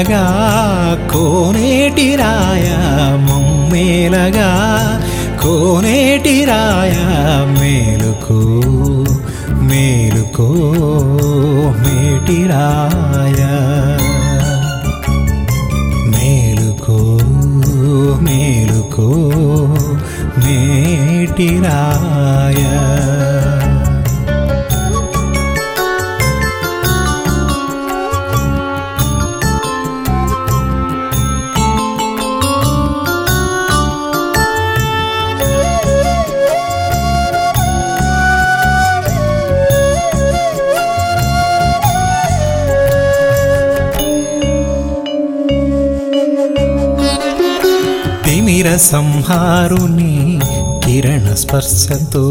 కొమ్మేలగా కోనేటి రాయ కోనేటిరాయ కోనేటి రాయ మేలుకో మేలుకో మేటిరాయ మేలుకో వీర సంహారుని కిరణ స్పర్శతో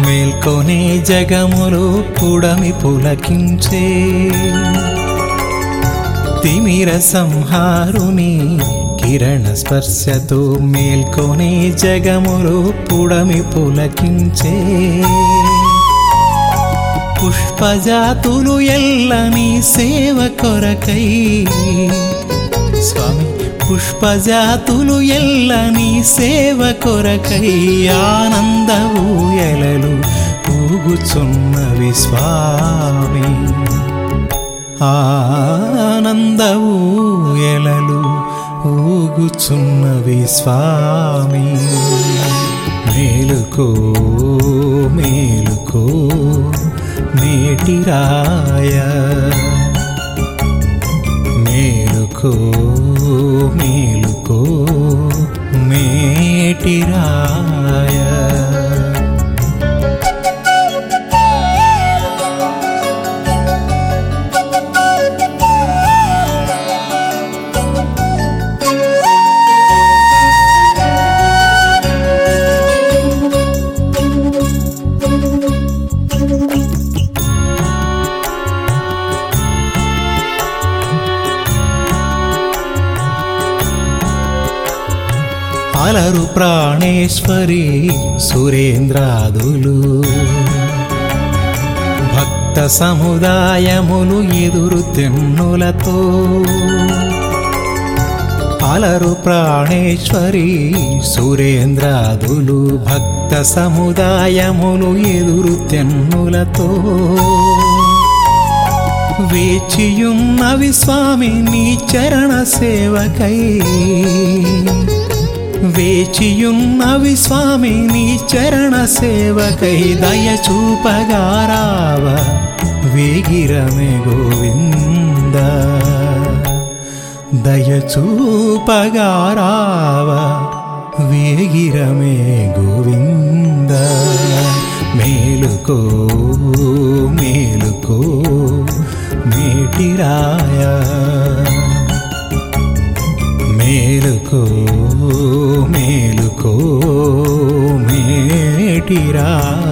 మేల్కొనే జగములు పుడమి పులకించే తిమిర సంహారుని కిరణ స్పర్శతో మేల్కొనే జగములు పుడమి పులకించే పుష్పజాతులు ఎల్లని సేవ కొరకై పుష్పజాతులు ఎల్లని సేవ కొరకై ఆనంద ఊయలలు ఊగుచున్నవి స్వామి ఆనంద ఊయలలు ఊగుచున్నవి స్వామి మేలుకో మేలుకో నేటిరాయ మేలుకో మేలుకో అలరు ప్రాణేశ్వరి సురేంద్రాదులు. భక్త సముదాయములు ఎదురు తెన్నులతో అలరు ప్రాణేశ్వరి సురేంద్రాదులు భక్త సముదాయములు ఎదురు తెన్నులతో వేచియున్నవి స్వామి నీ చరణ సేవకై వేచియున్నవి స్వామి నీ చరణ సేవకై దయ చూపగారావ? వేగిరమే గోవింద. దయ చూపగారావ? వేగిరమే గోవింద. మేలుకో మేలుకో మేటిరాయ. మేలుకో మేటిరాయ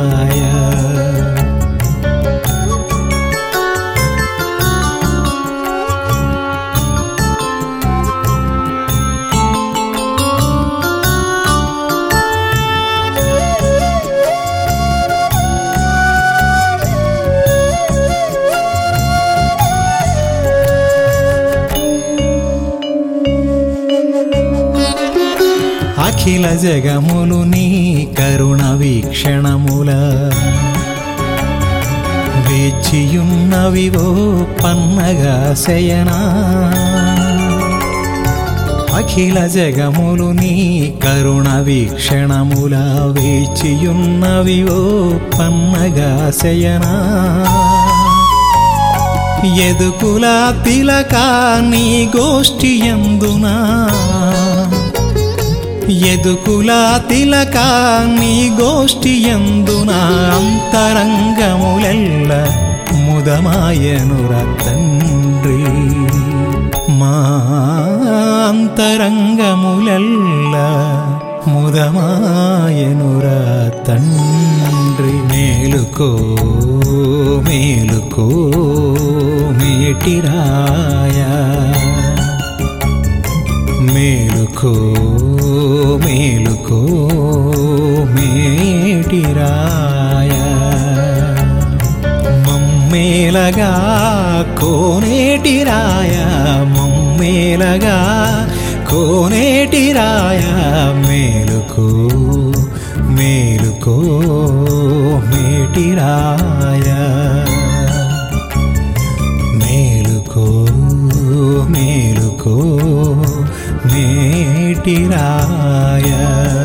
అఖిల జగములు నీ కరుణ వీక్షణముల. వేచియున్నవివో పన్నగా శయనా. అఖిల జగములు నీ కరుణ వీక్షణముల. వేచియున్నవివో పన్నగా శయనా. ఎదుకులా తిలక నీ గోష్ఠి ఎందునా ఎదుకులా తిలక నీ గోష్ఠి ఎందున అంతరంగములెల్ల ముదమాయనుర తండ్రి. మా అంతరంగములెల్ల ముదమాయనుర తండ్రి. మేలుకో మేలుకో మేటిరాయ మేలుకో. మేలుకో మేటిరాయ మమ్మేలగా కోనేటిరాయ మమ్మేలగా కోనేటిరాయ మేలుకో మేలుకో మేటిరాయ మేలుకో మేలుకో మేటిరాయ రాయ